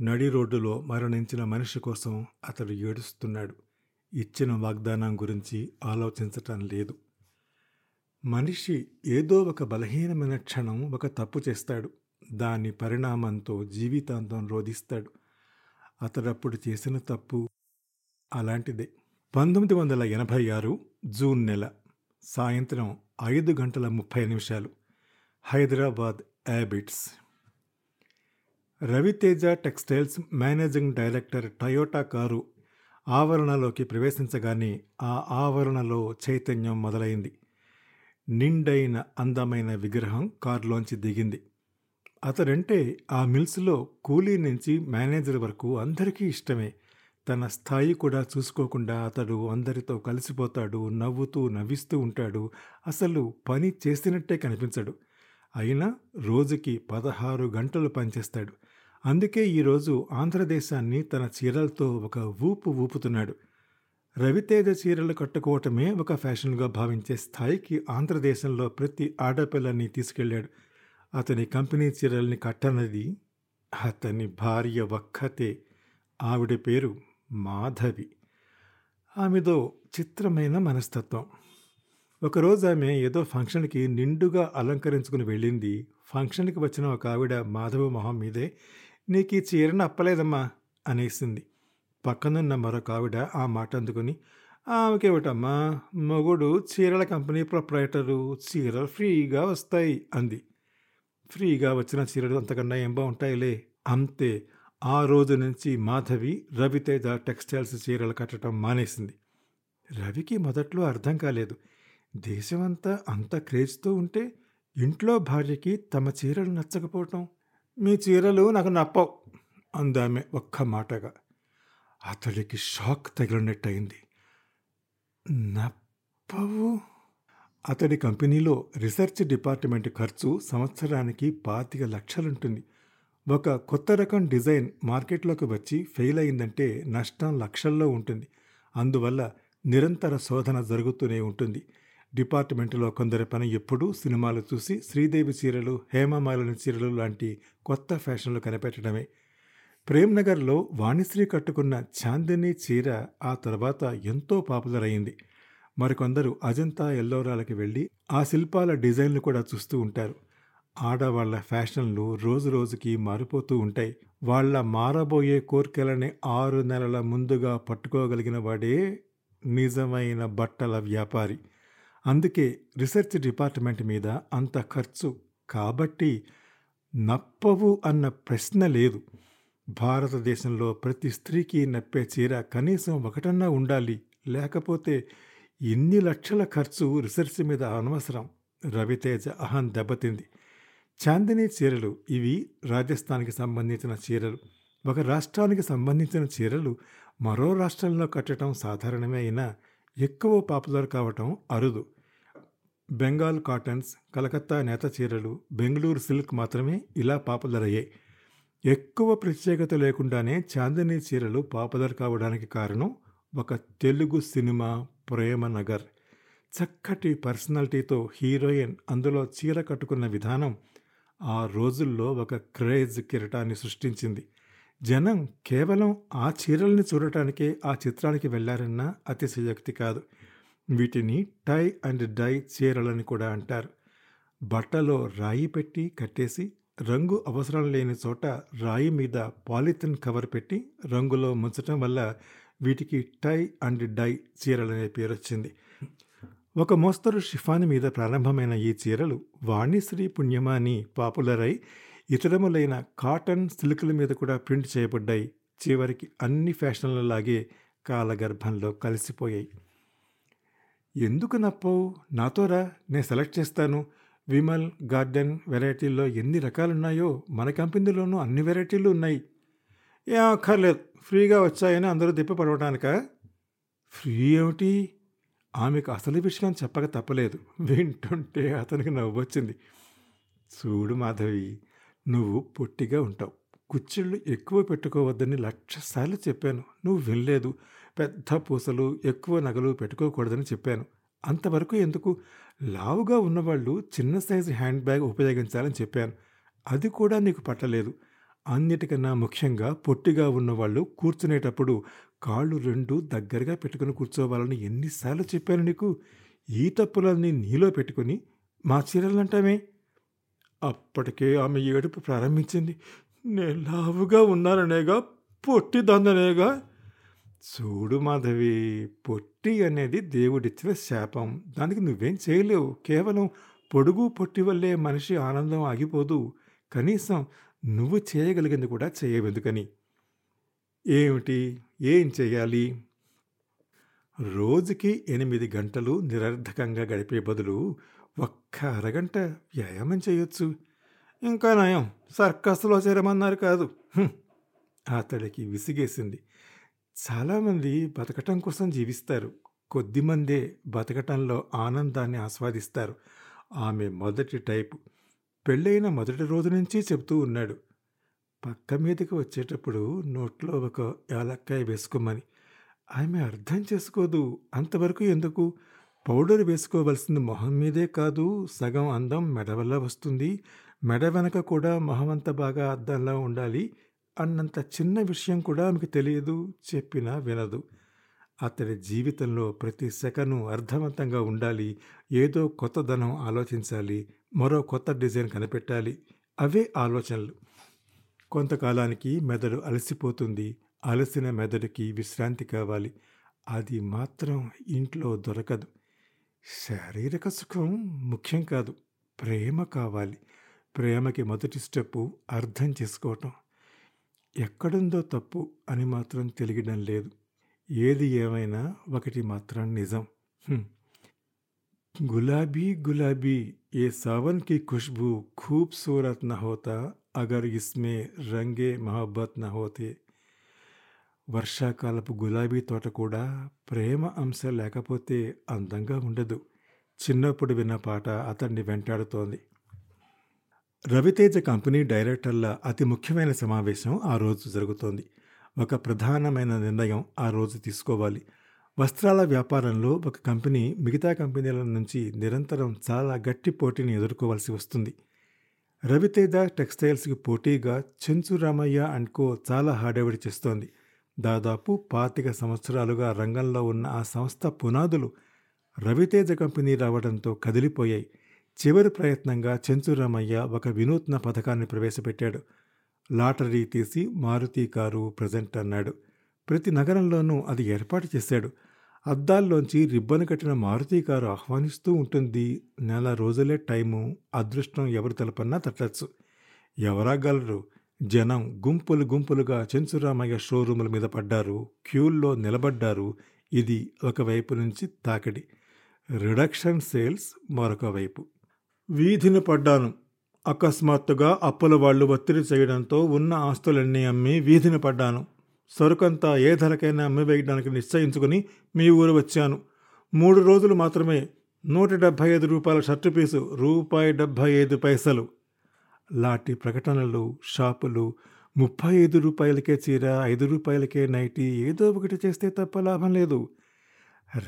నడి రోడ్డులో మరణించిన మనిషి కోసం అతడు ఏడుస్తున్నాడు. ఇచ్చిన వాగ్దానం గురించి ఆలోచించటం లేదు. మనిషి ఏదో ఒక బలహీనమైన క్షణం ఒక తప్పు చేస్తాడు. దాని పరిణామంతో జీవితాంతం రోధిస్తాడు. అతడప్పుడు చేసిన తప్పు అలాంటిదే. పంతొమ్మిది వందల ఎనభై ఆరు జూన్ నెల సాయంత్రం ఐదు గంటల ముప్పై నిమిషాలు. Hyderabad యాబిట్స్ Raviteja textiles managing director Toyota car ఆవరణలోకి ప్రవేశించగానే ఆ ఆవరణలో చైతన్యం మొదలైంది. నిండైన అందమైన విగ్రహం కారులోంచి దిగింది. అతడంటే ఆ మిల్స్లో కూలీ నుంచి మేనేజర్ వరకు అందరికీ ఇష్టమే. తన స్థాయి కూడా చూసుకోకుండా అతడు అందరితో కలిసిపోతాడు నవ్వుతూ నవ్విస్తూ ఉంటాడు. అసలు పని చేసినట్టే కనిపించడు. అయినా రోజుకి పదహారు గంటలు పనిచేస్తాడు. అందుకే ఈరోజు ఆంధ్రదేశాన్ని తన చీరలతో ఒక ఊపు ఊపుతున్నాడు. రవితేజ చీరలు కట్టుకోవటమే ఒక ఫ్యాషన్గా భావించే స్థాయికి ఆంధ్రదేశంలో ప్రతి ఆడపిల్లని తీసుకెళ్ళాడు. అతని కంపెనీ చీరల్ని కట్టనది అతని భార్య ఒక్కతే. ఆవిడ పేరు మాధవి. ఆమెదో చిత్రమైన మనస్తత్వం. ఒకరోజు ఆమె ఏదో ఫంక్షన్కి నిండుగా అలంకరించుకుని వెళ్ళింది. ఫంక్షన్కి వచ్చిన ఒక ఆవిడ మాధవ మొహం మీదే నీకు ఈ చీరను అప్పలేదమ్మా అనేసింది. పక్కనున్న మరొక ఆవిడ ఆ మాట అందుకుని ఆమెకేమిటమ్మా మొగుడు చీరల కంపెనీ ప్రొపరేటరు చీరలు ఫ్రీగా వస్తాయి అంది. ఫ్రీగా వచ్చిన చీరలు అంతకన్నా ఏం బాగుంటాయిలే అంతే. ఆ రోజు నుంచి మాధవి రవితేజ టెక్స్టైల్స్ చీరలు కట్టడం మానేసింది. రవికి మొదట్లో అర్థం కాలేదు. దేశమంతా అంత క్రేజ్తో ఉంటే ఇంట్లో భార్యకి తమ చీరలు నచ్చకపోవటం. మీ చీరలు నాకు నప్పవు అందామె ఒక్క మాటగా. అతడికి షాక్ తగిలినట్టయింది. నప్పవు? అతడి కంపెనీలో రీసెర్చ్ డిపార్ట్మెంట్ ఖర్చు సంవత్సరానికి పాతిక లక్షలుంటుంది. ఒక కొత్త రకం డిజైన్ మార్కెట్లోకి వచ్చి ఫెయిల్ అయిందంటే నష్టం లక్షల్లో ఉంటుంది. అందువల్ల నిరంతర శోధన జరుగుతూనే ఉంటుంది. డిపార్ట్మెంట్లో కొందరి పని ఎప్పుడూ సినిమాలు చూసి శ్రీదేవి చీరలు హేమమాలిని చీరలు లాంటి కొత్త ఫ్యాషన్లు కనిపెట్టడమే. ప్రేమ్నగర్లో వాణిశ్రీ కట్టుకున్న చాందిని చీర ఆ తర్వాత ఎంతో పాపులర్ అయింది. మరికొందరు అజంతా ఎల్లోరాలకి వెళ్ళి ఆ శిల్పాల డిజైన్లు కూడా చూస్తూ ఉంటారు. ఆడవాళ్ళ ఫ్యాషన్లు రోజు రోజుకి మారిపోతూ ఉంటాయి. వాళ్ళ మారబోయే కోర్కెలని ఆరు నెలల ముందుగా పట్టుకోగలిగిన వాడే నిజమైన బట్టల వ్యాపారి. అందుకే రీసెర్చ్ డిపార్ట్మెంట్ మీద అంత ఖర్చు కాబట్టి నప్పవు అన్న ప్రశ్న లేదు. భారతదేశంలో ప్రతి స్త్రీకి నప్పే చీర కనీసం ఒకటన్నా ఉండాలి. లేకపోతే ఇన్ని లక్షల ఖర్చు రీసెర్చ్ మీద అనవసరం. రవితేజ అహం దెబ్బతింది. చాందినీ చీరలు ఇవి రాజస్థాన్కి సంబంధించిన చీరలు. ఒక రాష్ట్రానికి సంబంధించిన చీరలు మరో రాష్ట్రంలో కట్టడం సాధారణమే అయినా ఎక్కువ పాపులర్ కావటం అరుదు. బెంగాల్ కాటన్స్ కలకత్తా నేత చీరలు బెంగళూరు సిల్క్ మాత్రమే ఇలా పాపులర్ అయ్యాయి ఎక్కువ ప్రత్యేకత లేకుండానే చాందినీ చీరలు పాపులర్ కావడానికి కారణం ఒక తెలుగు సినిమా ప్రేమ నగర్ చక్కటి పర్సనాలిటీతో హీరోయిన్ అందులో చీర కట్టుకున్న విధానం ఆ రోజుల్లో ఒక క్రేజ్ కిరటాన్ని సృష్టించింది. జనం కేవలం ఆ చీరల్ని చూడటానికే ఆ చిత్రానికి వెళ్ళారన్న అతిశయోక్తి కాదు. వీటిని టై అండ్ డై చీరలని కూడా అంటారు. బట్టలో రాయి పెట్టి కట్టేసి రంగు అవసరం లేని చోట రాయి మీద పాలిథిన్ కవర్ పెట్టి రంగులో ముంచటం వల్ల వీటికి టై అండ్ డై చీరలనే పేరు వచ్చింది ఒక మోస్తరు షిఫాన్ మీద ప్రారంభమైన ఈ చీరలు వాణిశ్రీ పుణ్యమాని పాపులర్ అయి ఇతరములైన కాటన్ సిల్కుల మీద కూడా ప్రింట్ చేయబడ్డాయి. చివరికి అన్ని ఫ్యాషన్లలాగే కాలగర్భంలో కలిసిపోయాయి. ఎందుకు నప్పవు? నాతోరా నేను సెలెక్ట్ చేస్తాను. విమల్ గార్డెన్ వెరైటీల్లో ఎన్ని రకాలున్నాయో మన కంపెనీలోనూ అన్ని వెరైటీలు ఉన్నాయి. ఏ అక్కర్లేదు ఫ్రీగా వచ్చాయని అందరూ దిప్ప పడవటానిక? ఫ్రీ ఏమిటి? ఆమెకు అసలు విషయం చెప్పక తప్పలేదు. వింటుంటే అతనికి నవ్వొచ్చింది. చూడు మాధవి నువ్వు పొట్టిగా ఉంటావు. కుచ్చిళ్ళు ఎక్కువ పెట్టుకోవద్దని లక్షసార్లు చెప్పాను. నువ్వు వినలేదు. పెద్ద పూసలు ఎక్కువ నగలు పెట్టుకోకూడదని చెప్పాను. అంతవరకు ఎందుకు? లావుగా ఉన్నవాళ్ళు చిన్న సైజు హ్యాండ్ బ్యాగ్ ఉపయోగించాలని చెప్పాను. అది కూడా నీకు పట్టలేదు. అన్నిటికన్నా ముఖ్యంగా పొట్టిగా ఉన్నవాళ్ళు కూర్చునేటప్పుడు కాళ్ళు రెండు దగ్గరగా పెట్టుకుని కూర్చోవాలని ఎన్నిసార్లు చెప్పాను నీకు? ఈ తప్పులన్నీ నీలో పెట్టుకుని మా చీరలంటామే? అప్పటికే ఆమె ఏడుపు ప్రారంభించింది. నేను లావుగా ఉన్నాననేగా పొట్టిదందనేగా చూడు మాధవి పొట్టి అనేది దేవుడిచ్చిన శాపం. దానికి నువ్వేం చేయలేవు. కేవలం పొడుగు పొట్టి వల్లే మనిషి ఆనందం ఆగిపోదు. కనీసం నువ్వు చేయగలిగింది కూడా చేయవెందుకని ఏమిటి? ఏం చేయాలి? రోజుకి ఎనిమిది గంటలు నిరర్ధకంగా గడిపే బదులు ఒక్క అరగంట వ్యాయామం చేయొచ్చు. ఇంకా నయం. సర్కస్లో చేరమన్నారు కాదు. అతడికి విసిగేసింది. చాలామంది బతకటం కోసం జీవిస్తారు. కొద్దిమందే బతకటంలో ఆనందాన్ని ఆస్వాదిస్తారు. ఆమె మొదటి టైపు. పెళ్ళైన మొదటి రోజు నుంచి చెబుతూ ఉన్నాడు. పక్క మీదకి వచ్చేటప్పుడు నోట్లో ఒక యాలక్కాయ వేసుకోమని. ఆమె అర్థం చేసుకోదు. అంతవరకు ఎందుకు? పౌడర్ వేసుకోవలసింది మొహం మీదే కాదు సగం అందం మెడ వల్ల వస్తుంది. మెడ వెనక కూడా మొహం అంత బాగా అద్దంలా ఉండాలి. అన్నంత చిన్న విషయం కూడా ఆమెకు తెలియదు చెప్పినా వినదు. అతడి జీవితంలో ప్రతి సెకను అర్థవంతంగా ఉండాలి ఏదో కొత్త ధనం ఆలోచించాలి మరో కొత్త డిజైన్ కనిపెట్టాలి. అవే ఆలోచనలు. కొంతకాలానికి మెదడు అలసిపోతుంది అలసిన మెదడుకి విశ్రాంతి కావాలి. అది మాత్రం ఇంట్లో దొరకదు. శారీరక సుఖం ముఖ్యం కాదు ప్రేమ కావాలి. ప్రేమకి మొదటి స్టెప్పు అర్థం చేసుకోవటం. ఎక్కడుందో తప్పు అని మాత్రం తెలియడం లేదు ఏది ఏమైనా ఒకటి మాత్రం నిజం హ్మ్. గులాబీ గులాబీ ఏ सावन की खुशबू खूबसूरत न होता अगर इसमें రంగే మొహబ్బత్ न होते వర్షాకాలపు గులాబీ తోట కూడా ప్రేమ అంశం లేకపోతే అందంగా ఉండదు చిన్నప్పుడు విన్న పాట అతన్ని వెంటాడుతోంది రవితేజ కంపెనీ డైరెక్టర్ల అతి ముఖ్యమైన సమావేశం ఆ రోజు జరుగుతోంది. ఒక ప్రధానమైన నిర్ణయం ఆ రోజు తీసుకోవాలి. వస్త్రాల వ్యాపారంలో ఒక కంపెనీ మిగతా కంపెనీల నుంచి నిరంతరం చాలా గట్టి పోటీని ఎదుర్కోవాల్సి వస్తుంది. రవితేజ టెక్స్టైల్స్కి పోటీగా చెంచు రామయ్య అండ్ కో చాలా హాడవిడి చేస్తోంది. దాదాపు పాతిక సంవత్సరాలుగా రంగంలో ఉన్న ఆ సంస్థ పునాదులు రవితేజ కంపెనీ రావడంతో కదిలిపోయాయి. చివరి ప్రయత్నంగా చెంచురామయ్య ఒక వినూత్న పథకాన్ని ప్రవేశపెట్టాడు. లాటరీ తీసి మారుతి కారు ప్రజెంట్ అన్నాడు. ప్రతి నగరంలోనూ అది ఏర్పాటు చేశాడు. అద్దాల్లోంచి రిబ్బన్ కట్టిన మారుతి కారు ఆహ్వానిస్తూ ఉంటుంది. నెల రోజులే టైము అదృష్టం ఎవరు తలపన్నా తట్టచ్చు. ఎవరాగలరు జనం గుంపులు గుంపులుగా చెంచురామయ్య షోరూముల మీద పడ్డారు. క్యూల్లో నిలబడ్డారు. ఇది ఒకవైపు నుంచి తాకిడి. రిడక్షన్ సేల్స్ మరొక వైపు. వీధిని పడ్డాను. అకస్మాత్తుగా అప్పుల వాళ్ళు ఒత్తిడి చేయడంతో ఉన్న ఆస్తులన్నీ అమ్మి వీధిని పడ్డాను. సరుకంతా ఏ ధరకైనా అమ్మివేయడానికి నిశ్చయించుకుని మీ ఊరు వచ్చాను. మూడు రోజులు మాత్రమే నూట డెబ్భై ఐదు రూపాయల షర్టు పీసు రూపాయి డెబ్భై ఐదు పైసలు. లాంటి ప్రకటనలు షాపులు ముప్పై ఐదు రూపాయలకే చీర ఐదు రూపాయలకే నైటీ ఏదో ఒకటి చేస్తే తప్ప లాభం లేదు.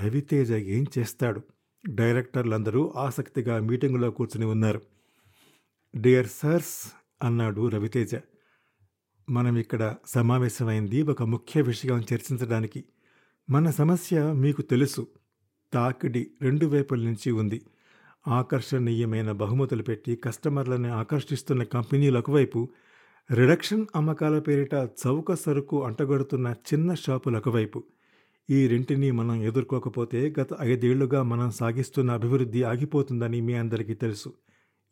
రవితేజ ఏం చేస్తాడు? డైరెక్టర్లందరూ ఆసక్తిగా మీటింగులో కూర్చుని ఉన్నారు. డియర్ సర్స్ అన్నాడు రవితేజ. మనం ఇక్కడ సమావేశమైంది ఒక ముఖ్య విషయం చర్చించడానికి. మన సమస్య మీకు తెలుసు. తాకిడి రెండు వైపుల నుంచి ఉంది. ఆకర్షణీయమైన బహుమతులు పెట్టి కస్టమర్లను ఆకర్షిస్తున్న కంపెనీలు ఒకవైపు రిడక్షన్ అమ్మకాల పేరిట చౌక సరుకు అంటగడుతున్న చిన్న షాపులు ఒకవైపు. ఈ రెంటిని మనం ఎదుర్కోకపోతే గత ఐదేళ్ళుగా మనం సాగిస్తున్న అభివృద్ధి ఆగిపోతుందని మీ అందరికీ తెలుసు.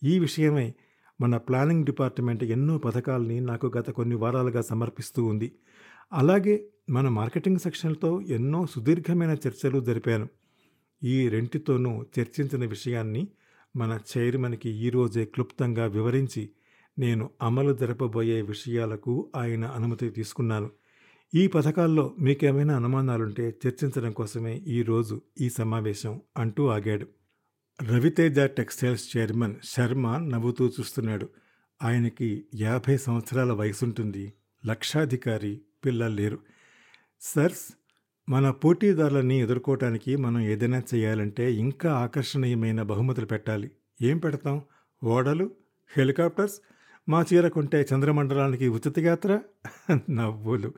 ఈ విషయమై మన ప్లానింగ్ డిపార్ట్మెంట్ ఎన్నో పథకాల్ని నాకు గత కొన్ని వారాలుగా సమర్పిస్తూ ఉంది. అలాగే మన మార్కెటింగ్ సెక్షన్తో ఎన్నో సుదీర్ఘమైన చర్చలు జరిపాను. ఈ రెంటితోనూ చర్చించిన విషయాన్ని మన చైర్మన్కి ఈరోజే క్లుప్తంగా వివరించి నేను అమలు జరపబోయే విషయాలకు ఆయన అనుమతి తీసుకున్నాను. ఈ పథకాల్లో మీకేమైనా అనుమానాలుంటే చర్చించడం కోసమే ఈరోజు ఈ సమావేశం అంటూ ఆగాడు. రవితేజ టెక్స్టైల్స్ చైర్మన్ శర్మ నవ్వుతూ చూస్తున్నాడు. ఆయనకి యాభై సంవత్సరాల వయసుంటుంది. లక్షాధికారి పిల్లలు లేరు. సర్స్ మన పోటీదారులని ఎదుర్కోవటానికి మనం ఏదైనా చేయాలంటే ఇంకా ఆకర్షణీయమైన బహుమతులు పెట్టాలి. ఏం పెడతాం? ఓడలు? హెలికాప్టర్స్? మా చీర కొంటే చంద్రమండలానికి ఉచిత యాత్ర? నవ్వులు.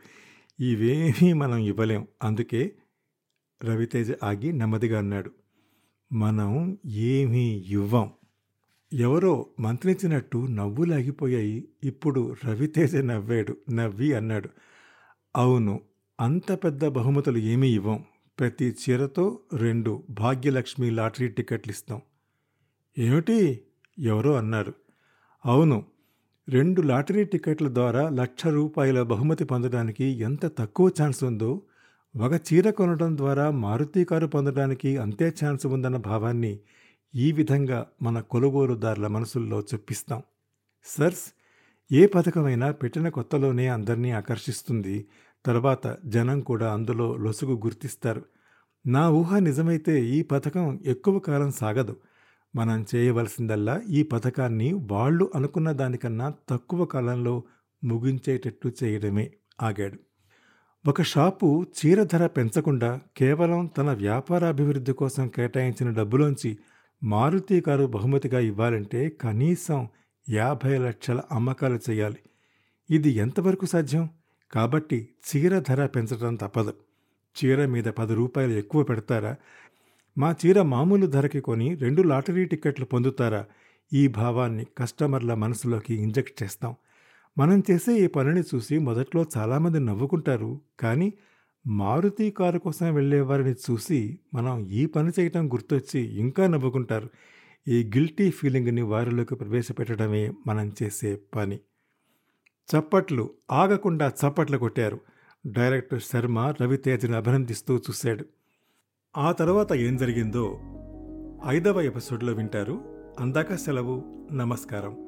ఇవేమీ మనం ఇవ్వలేం. అందుకే రవితేజ ఆగి నెమ్మదిగా అన్నాడు. మనం ఏమీ ఇవ్వం. ఎవరో మంత్రించినట్టు నవ్వులు ఆగిపోయాయి ఇప్పుడు రవితేజ నవ్వాడు. నవ్వి అన్నాడు. అవును అంత పెద్ద బహుమతులు ఏమీ ఇవ్వం. ప్రతి చీరతో రెండు భాగ్యలక్ష్మి లాటరీ టికెట్లు ఇస్తాం ఏమిటి? ఎవరో అన్నారు. అవును రెండు లాటరీ టికెట్ల ద్వారా లక్ష రూపాయల బహుమతి పొందడానికి ఎంత తక్కువ ఛాన్స్ ఉందో ఒక చీర కొనడం ద్వారా మారుతి కారు పొందడానికి అంతే ఛాన్స్ ఉందన్న భావాన్ని ఈ విధంగా మన కొనుగోలుదారుల మనసుల్లో చొప్పిస్తాం. సర్స్ ఏ పథకమైనా పెట్టిన కొత్తలోనే అందరినీ ఆకర్షిస్తుంది. తర్వాత జనం కూడా అందులో లొసుగు గుర్తిస్తారు. నా ఊహ నిజమైతే ఈ పథకం ఎక్కువ కాలం సాగదు. మనం చేయవలసిందల్లా ఈ పథకాన్ని వాళ్ళు అనుకున్న దానికన్నా తక్కువ కాలంలో ముగించేటట్టు చేయడమే ఆగాడు. ఒక షాపు చీర ధర పెంచకుండా కేవలం తన వ్యాపారాభివృద్ధి కోసం కేటాయించిన డబ్బులోంచి మారుతి కారు బహుమతిగా ఇవ్వాలంటే కనీసం యాభై లక్షల అమ్మకాలు చేయాలి. ఇది ఎంతవరకు సాధ్యం? కాబట్టి చీర ధర పెంచడం తప్పదు. చీర మీద పది రూపాయలు ఎక్కువ పెడతారా? మా చీర మామూలు ధరకి కొని రెండు లాటరీ టిక్కెట్లు పొందుతారా? ఈ భావాన్ని కస్టమర్ల మనసులోకి ఇంజెక్ట్ చేస్తాం. మనం చేసే ఈ పనిని చూసి మొదట్లో చాలామంది నవ్వుకుంటారు. కానీ మారుతి కారు కోసం వెళ్ళే వారిని చూసి మనం ఈ పని చేయటం గుర్తొచ్చి ఇంకా నవ్వుకుంటారు. ఈ గిల్టీ ఫీలింగ్ని వారిలోకి ప్రవేశపెట్టడమే మనం చేసే పని. చప్పట్లు ఆగకుండా చప్పట్లు కొట్టారు. డైరెక్టర్ శర్మ రవితేజని అభినందిస్తూ చూశాడు. ఆ తర్వాత ఏం జరిగిందో ఐదవ ఎపిసోడ్లో వింటారు. అందాక సెలవు. నమస్కారం.